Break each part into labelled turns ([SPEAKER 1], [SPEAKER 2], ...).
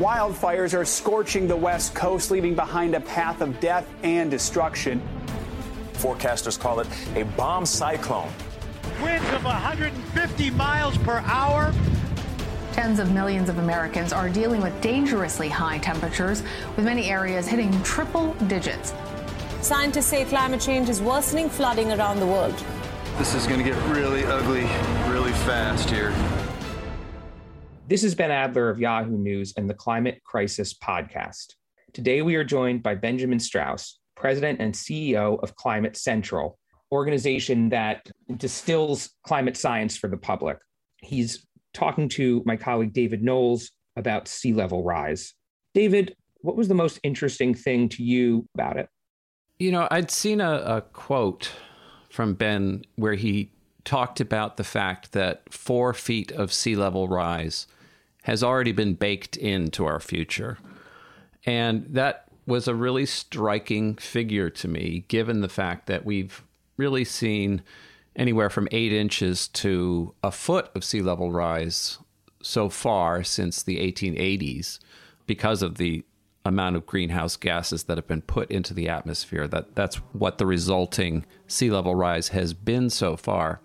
[SPEAKER 1] Wildfires are scorching the west coast, leaving behind a path of death and destruction.
[SPEAKER 2] Forecasters call it a bomb cyclone.
[SPEAKER 3] Winds of 150 miles per hour.
[SPEAKER 4] Tens of millions of Americans are dealing with dangerously high temperatures, with many areas hitting triple digits.
[SPEAKER 5] Scientists say climate change is worsening flooding around the world.
[SPEAKER 6] This is going to get really ugly really fast here.
[SPEAKER 7] This is Ben Adler of Yahoo News and the Climate Crisis Podcast. Today we are joined by Benjamin Strauss, President and CEO of Climate Central, organization that distills climate science for the public. He's talking to my colleague David Knowles about sea level rise. David, what was the most interesting thing to you about it?
[SPEAKER 8] You know, I'd seen a, a quote from Ben where he talked about the fact that four feet of sea level rise has already been baked into our future. And that was a really striking figure to me, given the fact that we've really seen anywhere from eight inches to a foot of sea level rise so far since the 1880s because of the amount of greenhouse gases that have been put into the atmosphere. That that's what the resulting sea level rise has been so far.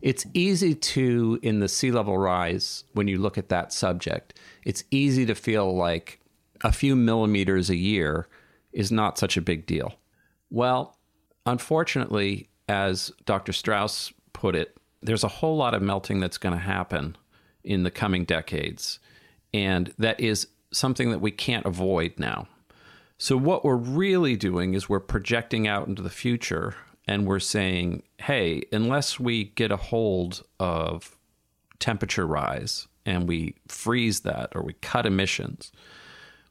[SPEAKER 8] It's easy to in the sea level rise when you look at that subject. It's easy to feel like a few millimeters a year is not such a big deal. Well, unfortunately, as Dr. Strauss put it, there's a whole lot of melting that's going to happen in the coming decades. And that is something that we can't avoid now. So, what we're really doing is we're projecting out into the future and we're saying, hey, unless we get a hold of temperature rise and we freeze that or we cut emissions,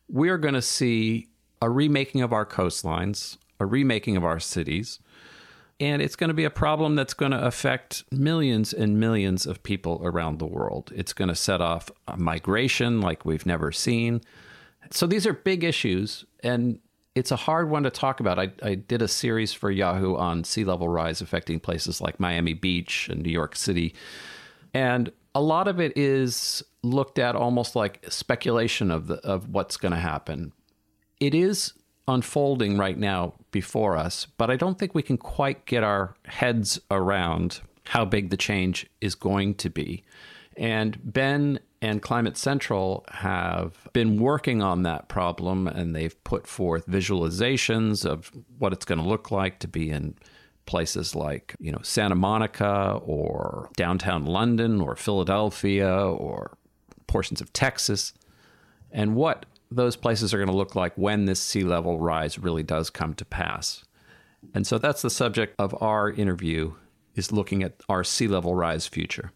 [SPEAKER 8] we're going to see a remaking of our coastlines, a remaking of our cities, and it's going to be a problem that's going to affect millions and millions of people around the world. It's going to set off a migration like we've never seen. So these are big issues, and it's a hard one to talk about. I, I did a series for Yahoo on sea level rise affecting places like Miami Beach and New York City. And a lot of it is looked at almost like speculation of the of what's going to happen. It is unfolding right now before us, but I don't think we can quite get our heads around how big the change is going to be. And Ben and Climate Central have been working on that problem and they've put forth visualizations of what it's going to look like to be in places like, you know, Santa Monica or downtown London or Philadelphia or portions of Texas and what those places are going to look like when this sea level rise really does come to pass. And so that's the subject of our interview is looking at our sea level rise future.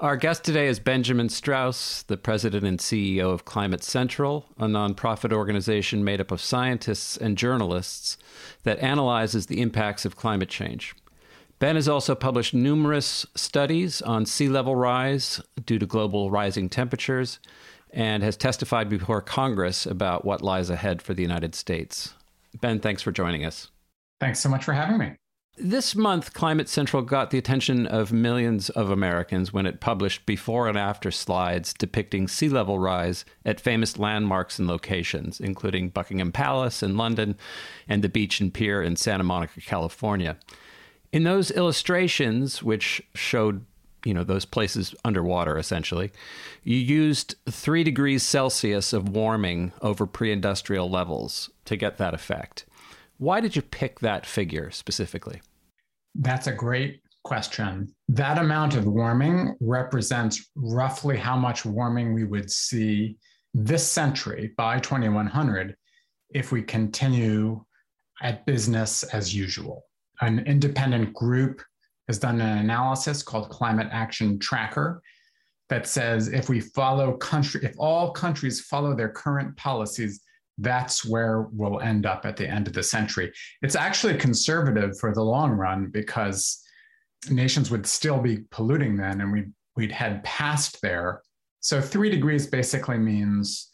[SPEAKER 8] Our guest today is Benjamin Strauss, the president and CEO of Climate Central, a nonprofit organization made up of scientists and journalists that analyzes the impacts of climate change. Ben has also published numerous studies on sea level rise due to global rising temperatures and has testified before Congress about what lies ahead for the United States. Ben, thanks for joining us.
[SPEAKER 9] Thanks so much for having me.
[SPEAKER 8] This month, Climate Central got the attention of millions of Americans when it published before and after slides depicting sea level rise at famous landmarks and locations, including Buckingham Palace in London and the beach and pier in Santa Monica, California. In those illustrations, which showed you know those places underwater essentially you used 3 degrees celsius of warming over pre-industrial levels to get that effect why did you pick that figure specifically?
[SPEAKER 9] That's a great question. That amount of warming represents roughly how much warming we would see this century by 2100 if we continue at business as usual. An independent group has done an analysis called Climate Action Tracker that says if we follow country, if all countries follow their current policies, that's where we'll end up at the end of the century. It's actually conservative for the long run because nations would still be polluting then and we we'd head past there. So three degrees basically means,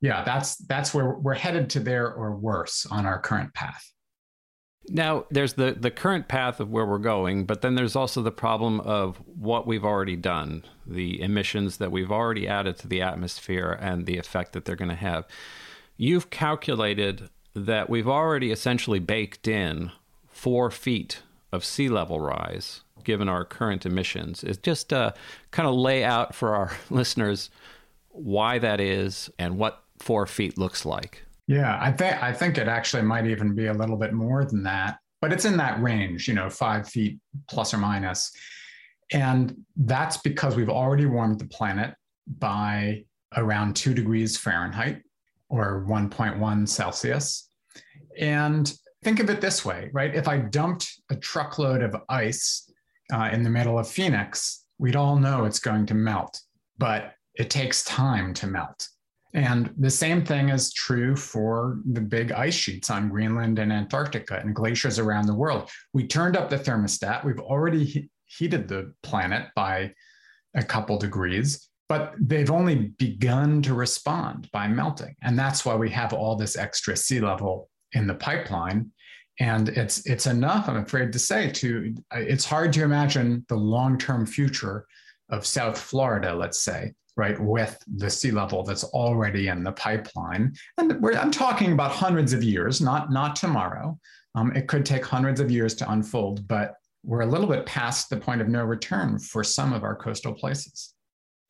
[SPEAKER 9] yeah, that's that's where we're headed to there or worse on our current path.
[SPEAKER 8] Now, there's the, the current path of where we're going, but then there's also the problem of what we've already done, the emissions that we've already added to the atmosphere and the effect that they're going to have. You've calculated that we've already essentially baked in four feet of sea level rise given our current emissions. Is just uh, kind of lay out for our listeners why that is and what four feet looks like.
[SPEAKER 9] Yeah, I think I think it actually might even be a little bit more than that, but it's in that range, you know, five feet plus or minus. And that's because we've already warmed the planet by around two degrees Fahrenheit or 1.1 Celsius. And think of it this way, right? If I dumped a truckload of ice uh, in the middle of Phoenix, we'd all know it's going to melt, but it takes time to melt. And the same thing is true for the big ice sheets on Greenland and Antarctica and glaciers around the world. We turned up the thermostat. We've already he- heated the planet by a couple degrees, but they've only begun to respond by melting. And that's why we have all this extra sea level in the pipeline. And it's it's enough, I'm afraid to say, to it's hard to imagine the long-term future of South Florida, let's say, right, with the sea level that's already in the pipeline. And I'm talking about hundreds of years, not, not tomorrow. Um, it could take hundreds of years to unfold, but we're a little bit past the point of no return for some of our coastal places.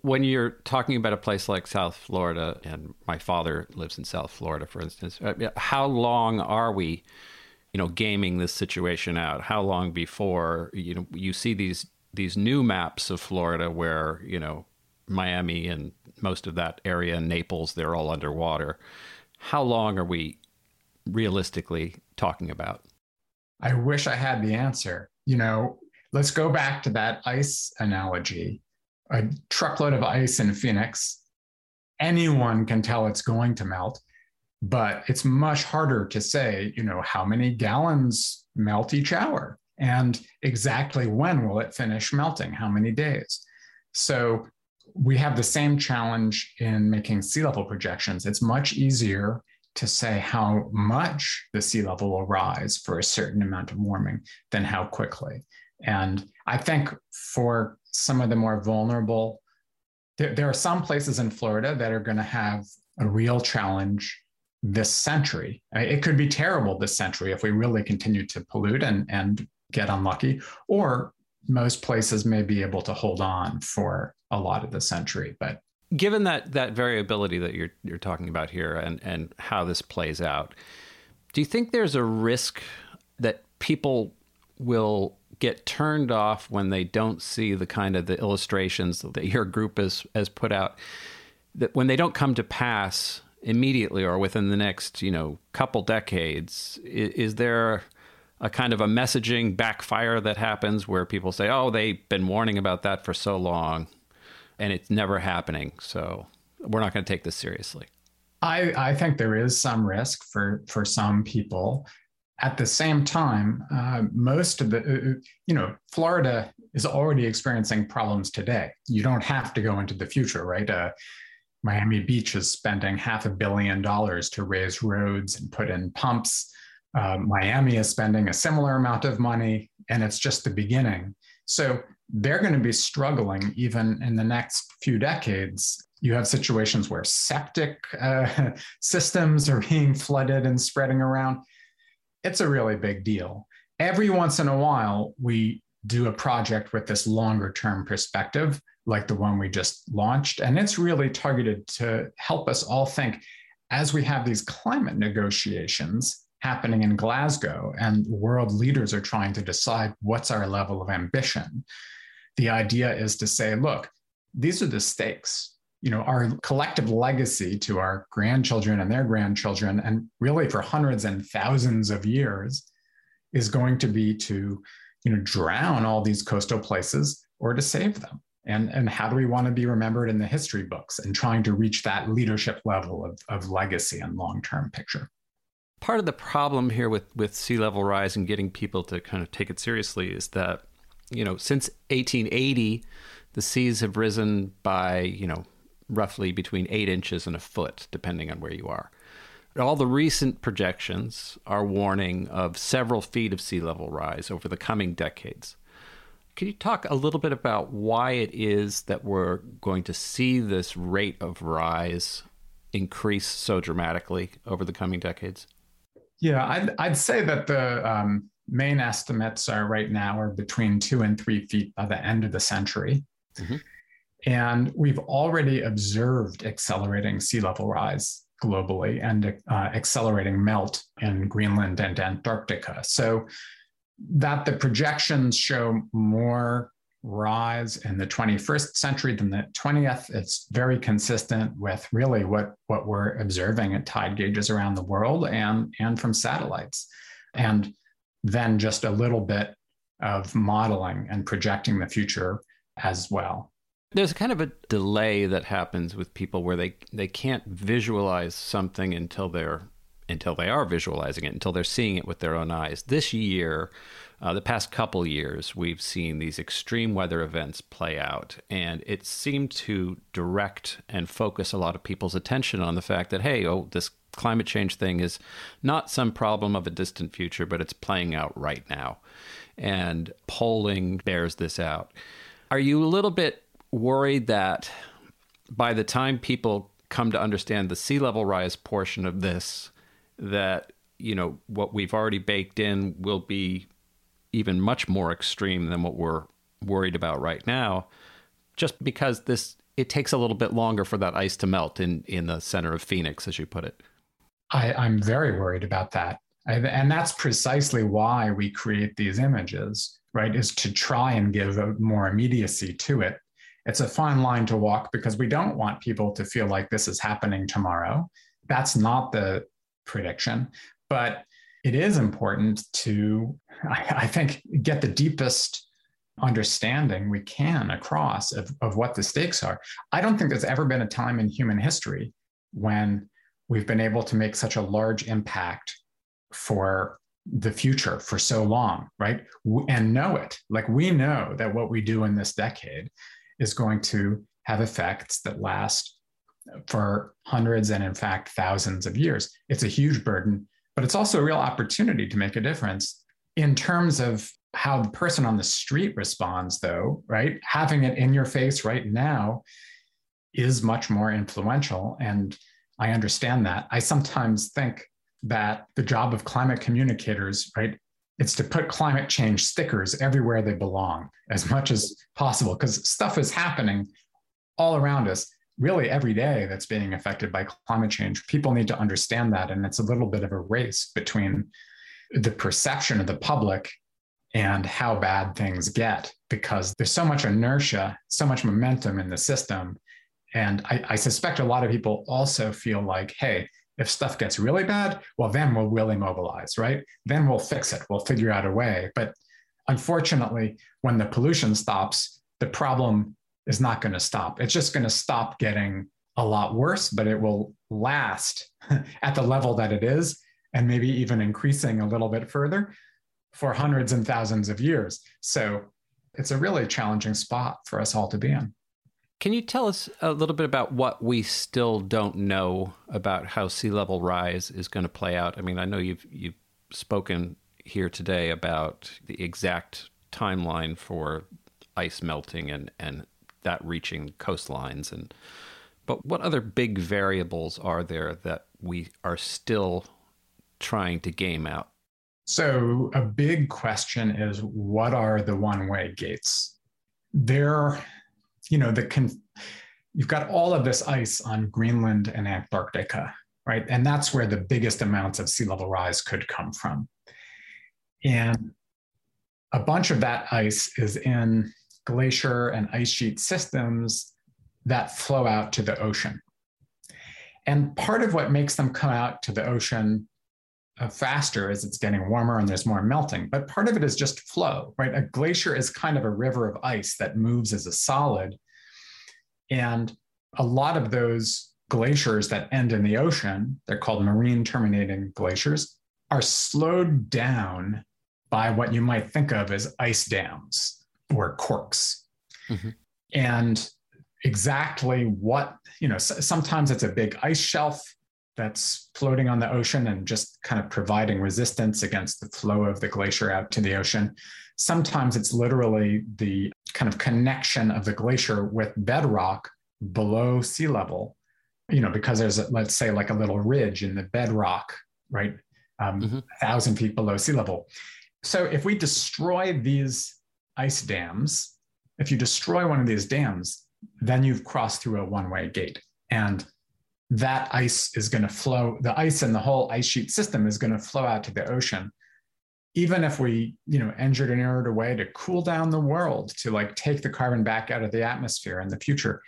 [SPEAKER 8] When you're talking about a place like South Florida, and my father lives in South Florida, for instance, uh, how long are we, you know, gaming this situation out? How long before you know you see these these new maps of Florida where you know Miami and most of that area Naples, they're all underwater. How long are we realistically talking about?
[SPEAKER 9] I wish I had the answer. You know, let's go back to that ice analogy. A truckload of ice in Phoenix, anyone can tell it's going to melt, but it's much harder to say, you know, how many gallons melt each hour and exactly when will it finish melting, how many days. So we have the same challenge in making sea level projections. It's much easier to say how much the sea level will rise for a certain amount of warming than how quickly. And I think for some of the more vulnerable, there, there are some places in Florida that are going to have a real challenge this century. It could be terrible this century if we really continue to pollute and, and get unlucky, or most places may be able to hold on for a lot of the century. But
[SPEAKER 8] given that that variability that you're you're talking about here and and how this plays out, do you think there's a risk that people will get turned off when they don't see the kind of the illustrations that your group has has put out that when they don't come to pass immediately or within the next you know couple decades is, is there a kind of a messaging backfire that happens where people say, "Oh, they've been warning about that for so long, and it's never happening." So we're not going to take this seriously.
[SPEAKER 9] I, I think there is some risk for for some people. At the same time, uh, most of the uh, uh, you know Florida is already experiencing problems today. You don't have to go into the future, right? Uh, Miami Beach is spending half a billion dollars to raise roads and put in pumps uh, Miami is spending a similar amount of money, and it's just the beginning. So they're going to be struggling even in the next few decades. You have situations where septic uh, systems are being flooded and spreading around. It's a really big deal. Every once in a while, we do a project with this longer term perspective, like the one we just launched. And it's really targeted to help us all think as we have these climate negotiations happening in Glasgow, and world leaders are trying to decide what's our level of ambition. The idea is to say, look, these are the stakes. You know, our collective legacy to our grandchildren and their grandchildren, and really for hundreds and thousands of years, is going to be to, you know, drown all these coastal places or to save them. And, and how do we want to be remembered in the history books and trying to reach that leadership level of, of legacy and long-term picture?
[SPEAKER 8] part of the problem here with, with sea level rise and getting people to kind of take it seriously is that, you know, since 1880, the seas have risen by, you know, roughly between eight inches and a foot, depending on where you are. all the recent projections are warning of several feet of sea level rise over the coming decades. Can you talk a little bit about why it is that we're going to see this rate of rise increase so dramatically over the coming decades?
[SPEAKER 9] Yeah, I'd, I'd say that the um, main estimates are right now are between two and three feet by the end of the century. Mm-hmm. And we've already observed accelerating sea level rise globally and uh, accelerating melt in Greenland and Antarctica. So that the projections show more rise in the 21st century than the 20th. It's very consistent with really what, what we're observing at tide gauges around the world and, and from satellites. And then just a little bit of modeling and projecting the future as well.
[SPEAKER 8] There's kind of a delay that happens with people where they, they can't visualize something until they're until they are visualizing it, until they're seeing it with their own eyes. This year, uh, the past couple years, we've seen these extreme weather events play out, and it seemed to direct and focus a lot of people's attention on the fact that, hey, oh, this climate change thing is not some problem of a distant future, but it's playing out right now. And polling bears this out. Are you a little bit worried that by the time people come to understand the sea level rise portion of this, that you know what we've already baked in will be even much more extreme than what we're worried about right now just because this it takes a little bit longer for that ice to melt in in the center of phoenix as you put it.
[SPEAKER 9] I, i'm very worried about that. And that's precisely why we create these images right is to try and give a more immediacy to it it's a fine line to walk because we don't want people to feel like this is happening tomorrow that's not the prediction. But it is important to, I, I think, get the deepest understanding we can across of, of what the stakes are. I don't think there's ever been a time in human history when we've been able to make such a large impact for the future for so long, right? And know it. Like we know that what we do in this decade is going to have effects that last for hundreds and, in fact, thousands of years. It's a huge burden, but it's also a real opportunity to make a difference in terms of how the person on the street responds, though, right? Having it in your face right now is much more influential. And I understand that. I sometimes think that the job of climate communicators, right, it's to put climate change stickers everywhere they belong as much as possible because stuff is happening all around us really every day that's being affected by climate change. People need to understand that. And it's a little bit of a race between the perception of the public and how bad things get because there's so much inertia, so much momentum in the system. And I, I suspect a lot of people also feel like, hey, if stuff gets really bad, well, then we'll really mobilize, right? Then we'll fix it. We'll figure out a way. But unfortunately, when the pollution stops, the problem is not going to stop. It's just going to stop getting a lot worse, but it will last at the level that it is, and maybe even increasing a little bit further for hundreds and thousands of years. So it's a really challenging spot for us all to be in.
[SPEAKER 8] Can you tell us a little bit about what we still don't know about how sea level rise is going to play out? I mean, I know you've you've spoken here today about the exact timeline for ice melting and and that reaching coastlines and but what other big variables are there that we are still trying to game out?
[SPEAKER 9] So, a big question is what are the one way gates? There, you know, the con- you've got all of this ice on Greenland and Antarctica, right? And that's where the biggest amounts of sea level rise could come from. And a bunch of that ice is in glacier and ice sheet systems that flow out to the ocean. And part of what makes them come out to the ocean faster as it's getting warmer and there's more melting. But part of it is just flow, right? A glacier is kind of a river of ice that moves as a solid. And a lot of those glaciers that end in the ocean, they're called marine terminating glaciers, are slowed down by what you might think of as ice dams or corks. Mm-hmm. And exactly what, you know, sometimes it's a big ice shelf that's floating on the ocean and just kind of providing resistance against the flow of the glacier out to the ocean. Sometimes it's literally the kind of connection of the glacier with bedrock below sea level, you know, because there's, a, let's say, like a little ridge in the bedrock, right? Um, mm-hmm. A thousand feet below sea level. So if we destroy these ice dams, if you destroy one of these dams, then you've crossed through a one way gate. And that ice is going to flow, the ice in the whole ice sheet system is going to flow out to the ocean. Even if we, you know, engineered a way to cool down the world to like take the carbon back out of the atmosphere in the future,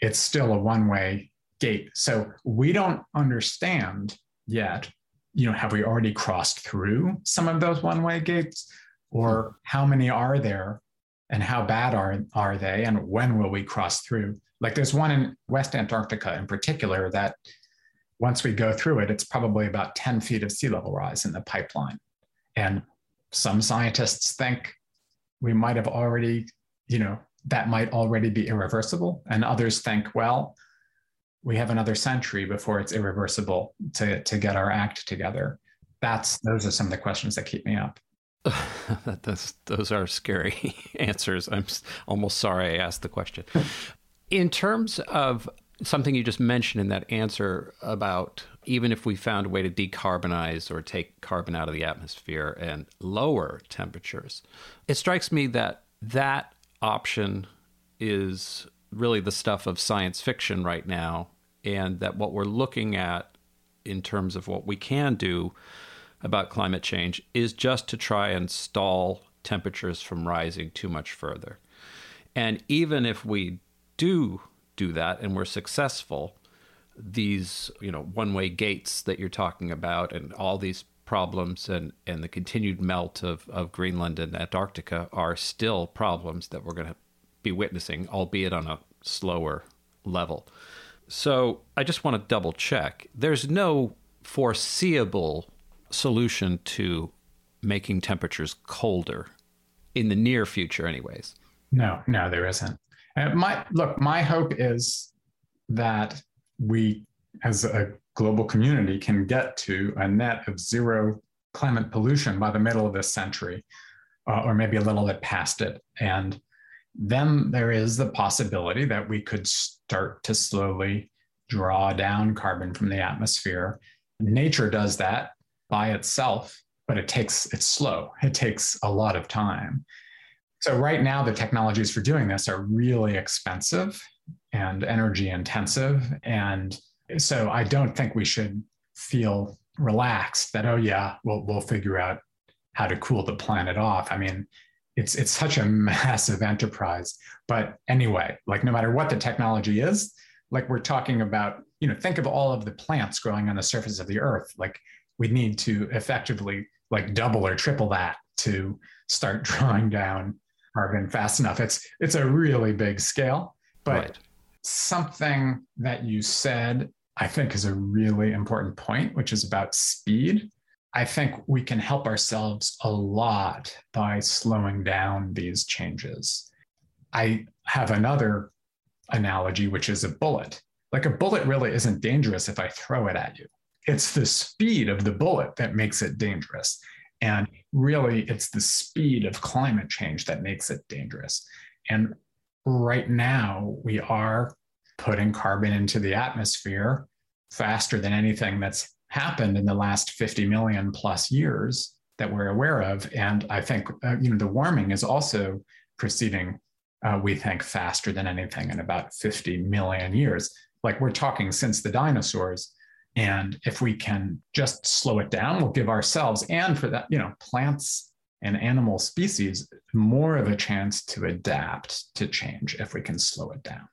[SPEAKER 9] it's still a one-way gate. So we don't understand yet, you know, have we already crossed through some of those one-way gates? Or how many are there and how bad are, are they and when will we cross through? Like there's one in West Antarctica in particular that once we go through it, it's probably about 10 feet of sea level rise in the pipeline. And some scientists think we might have already, you know, that might already be irreversible. And others think, well, we have another century before it's irreversible to, to get our act together. That's those are some of the questions that keep me up.
[SPEAKER 8] That's, those are scary answers. I'm almost sorry I asked the question. In terms of something you just mentioned in that answer about even if we found a way to decarbonize or take carbon out of the atmosphere and lower temperatures, it strikes me that that option is really the stuff of science fiction right now, and that what we're looking at in terms of what we can do about climate change is just to try and stall temperatures from rising too much further. And even if we do do that and we're successful, these you know one-way gates that you're talking about and all these problems and, and the continued melt of, of Greenland and Antarctica are still problems that we're going to be witnessing, albeit on a slower level. So I just want to double check. There's no foreseeable solution to making temperatures colder in the near future, anyways.
[SPEAKER 9] No, no, there isn't. Uh, my look, my hope is that we, as a global community, can get to a net of zero climate pollution by the middle of this century, uh, or maybe a little bit past it. And then there is the possibility that we could start to slowly draw down carbon from the atmosphere. Nature does that by itself, but it takes it's slow. It takes a lot of time. So, right now, the technologies for doing this are really expensive and energy intensive. And so, I don't think we should feel relaxed that, oh, yeah, we'll, we'll figure out how to cool the planet off. I mean, it's, it's such a massive enterprise. But anyway, like no matter what the technology is, like we're talking about, you know, think of all of the plants growing on the surface of the earth. Like we need to effectively like double or triple that to start drawing down carbon fast enough. It's it's a really big scale, but right. something that you said I think is a really important point, which is about speed. I think we can help ourselves a lot by slowing down these changes. I have another analogy, which is a bullet. Like a bullet really isn't dangerous if I throw it at you. It's the speed of the bullet that makes it dangerous. And really, it's the speed of climate change that makes it dangerous. And right now, we are putting carbon into the atmosphere faster than anything that's happened in the last 50 million plus years that we're aware of. And I think uh, you know the warming is also proceeding, uh, we think, faster than anything in about 50 million years. Like we're talking since the dinosaurs, and if we can just slow it down, we'll give ourselves and for that, you know, plants and animal species more of a chance to adapt to change if we can slow it down.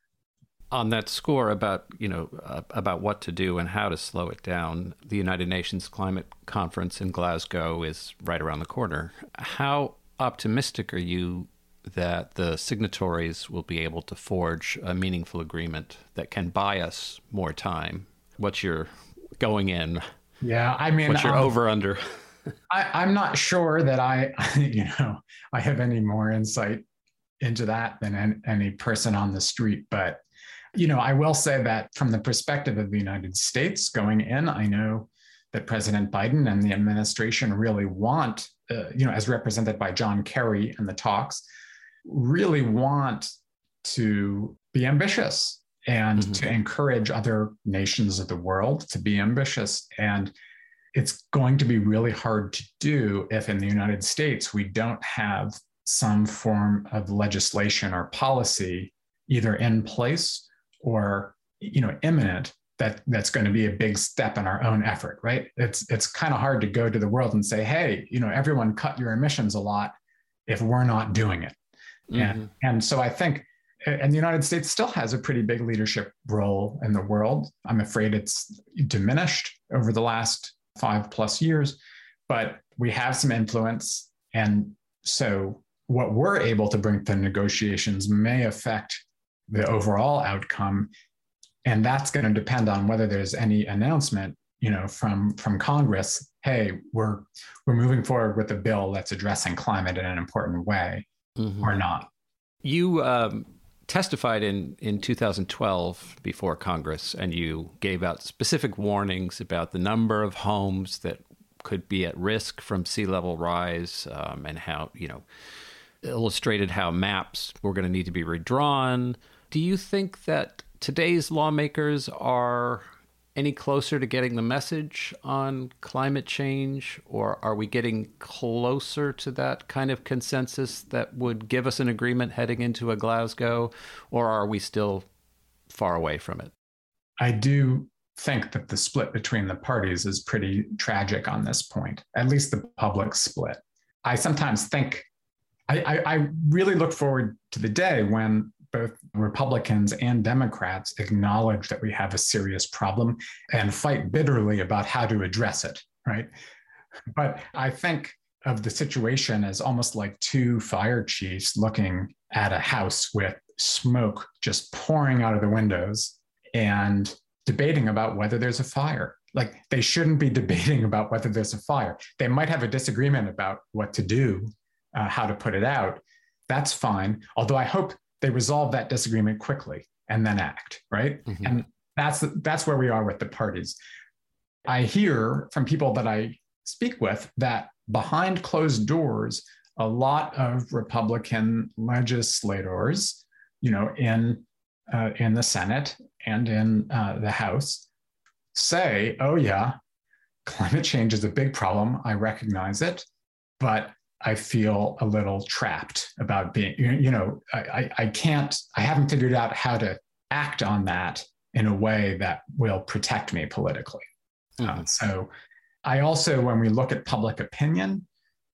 [SPEAKER 8] On that score about, you know, uh, about what to do and how to slow it down, the United Nations Climate Conference in Glasgow is right around the corner. How optimistic are you that the signatories will be able to forge a meaningful agreement that can buy us more time? What's your going in.
[SPEAKER 9] Yeah, I mean,
[SPEAKER 8] what's your um, over under?
[SPEAKER 9] I, am not sure that I, you know, I have any more insight into that than any, any person on the street. But You know, I will say that from the perspective of the United States going in, I know that President Biden and the administration really want, uh, you know, as represented by John Kerry and the talks, really want to be ambitious and mm-hmm. to encourage other nations of the world to be ambitious. And it's going to be really hard to do if in the United States we don't have some form of legislation or policy either in place or you know imminent that that's going to be a big step in our own effort right it's it's kind of hard to go to the world and say hey you know everyone cut your emissions a lot if we're not doing it mm-hmm. and and so i think and the united states still has a pretty big leadership role in the world. I'm afraid it's diminished over the last five plus years but we have some influence. And so what we're able to bring to negotiations may affect the overall outcome. And that's going to depend on whether there's any announcement you know from from congress hey we're we're moving forward with a bill that's addressing climate in an important way mm-hmm. or not.
[SPEAKER 8] You um, testified in in 2012 before congress and you gave out specific warnings about the number of homes that could be at risk from sea level rise um, and how you know illustrated how maps were going to need to be redrawn. Do you think that today's lawmakers are any closer to getting the message on climate change, or are we getting closer to that kind of consensus that would give us an agreement heading into a Glasgow, or are we still far away from it?
[SPEAKER 9] I do think that the split between the parties is pretty tragic on this point, at least the public split. I sometimes think, I, I, really look forward to the day when both Republicans and Democrats acknowledge that we have a serious problem and fight bitterly about how to address it, right? But I think of the situation as almost like two fire chiefs looking at a house with smoke just pouring out of the windows and debating about whether there's a fire. Like they shouldn't be debating about whether there's a fire. They might have a disagreement about what to do, uh, how to put it out. That's fine. Although I hope they resolve that disagreement quickly and then act, right? Mm-hmm. And that's that's where we are with the parties. I hear from people that I speak with that behind closed doors, a lot of Republican legislators, you know, in uh, in the Senate and in uh, the House, say, "Oh yeah, climate change is a big problem. I recognize it, but I feel a little trapped about being, you know, I, I can't, I haven't figured out how to act on that in a way that will protect me politically. Mm-hmm. Uh, so I also, when we look at public opinion,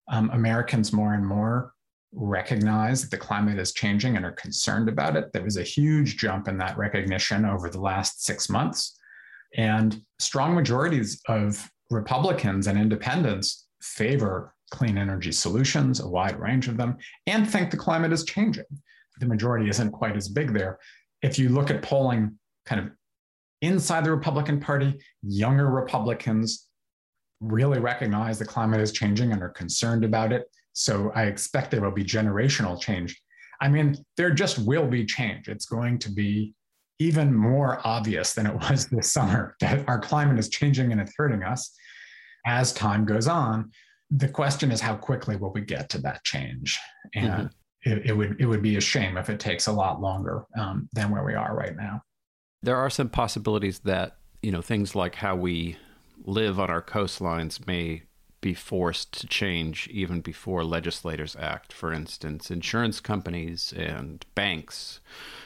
[SPEAKER 9] um, Americans more and more recognize that the climate is changing and are concerned about it. There was a huge jump in that recognition over the last six months. And strong majorities of Republicans and independents favor clean energy solutions, a wide range of them, and think the climate is changing. The majority isn't quite as big there. If you look at polling kind of inside the Republican Party, younger Republicans really recognize the climate is changing and are concerned about it. So I expect there will be generational change. I mean, there just will be change. It's going to be even more obvious than it was this summer that our climate is changing and it's hurting us as time goes on the question is how quickly will we get to that change? And mm-hmm. it, it, would it would be a shame if it takes a lot longer um, than where we are right now.
[SPEAKER 8] There are some possibilities that you know things like how we live on our coastlines may be forced to change even before legislators act. For instance insurance companies and banks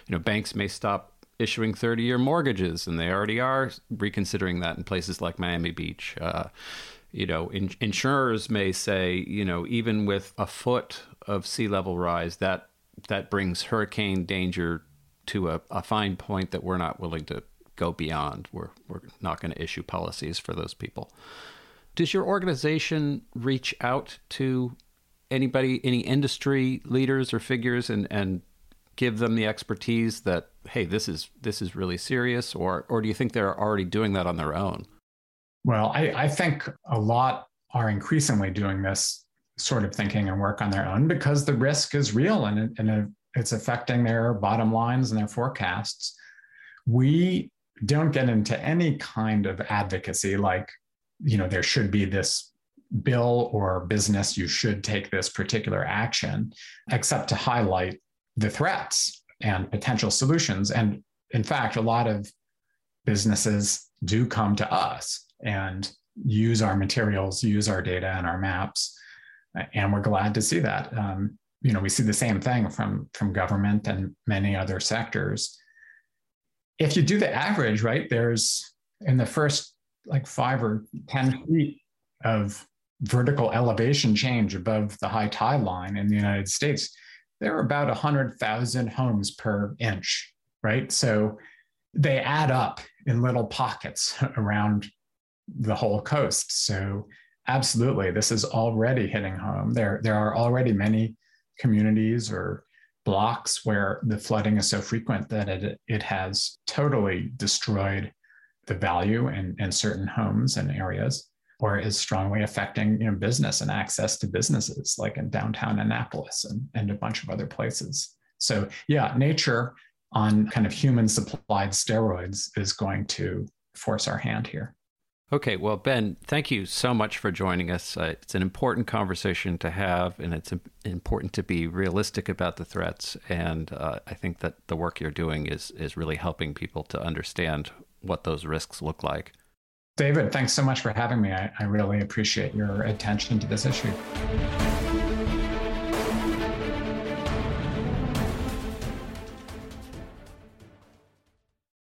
[SPEAKER 8] you know banks may stop issuing 30 year mortgages and they already are reconsidering that in places like miami beach uh, you know, in, insurers may say, you know, even with a foot of sea level rise, that that brings hurricane danger to a, a fine point that we're not willing to go beyond. We're we're not going to issue policies for those people. Does your organization reach out to anybody, any industry leaders or figures, and and give them the expertise that hey, this is this is really serious, or or do you think they're already doing that on their own?
[SPEAKER 9] Well, I, I think a lot are increasingly doing this sort of thinking and work on their own because the risk is real and, and it's affecting their bottom lines and their forecasts. we don't get into any kind of advocacy like, you know, there should be this bill or business, you should take this particular action, except to highlight the threats and potential solutions. And in fact, a lot of businesses do come to us and use our materials, use our data and our maps. And we're glad to see that. Um, you know, we see the same thing from, from government and many other sectors. If you do the average, right, there's in the first like five or 10 feet of vertical elevation change above the high tide line in the United States, there are about 100,000 homes per inch, right? So they add up in little pockets around the whole coast. So absolutely, this is already hitting home. There, there are already many communities or blocks where the flooding is so frequent that it, it has totally destroyed the value in, in certain homes and areas or is strongly affecting you know, business and access to businesses like in downtown Annapolis and, and a bunch of other places. So yeah, nature on kind of human supplied steroids is going to force our hand here.
[SPEAKER 8] Okay, well, Ben, thank you so much for joining us. Uh, it's an important conversation to have, and it's important to be realistic about the threats. And uh, I think that the work you're doing is is really helping people to understand what those risks look like.
[SPEAKER 9] David, thanks so much for having me. I, I really appreciate your attention to this issue.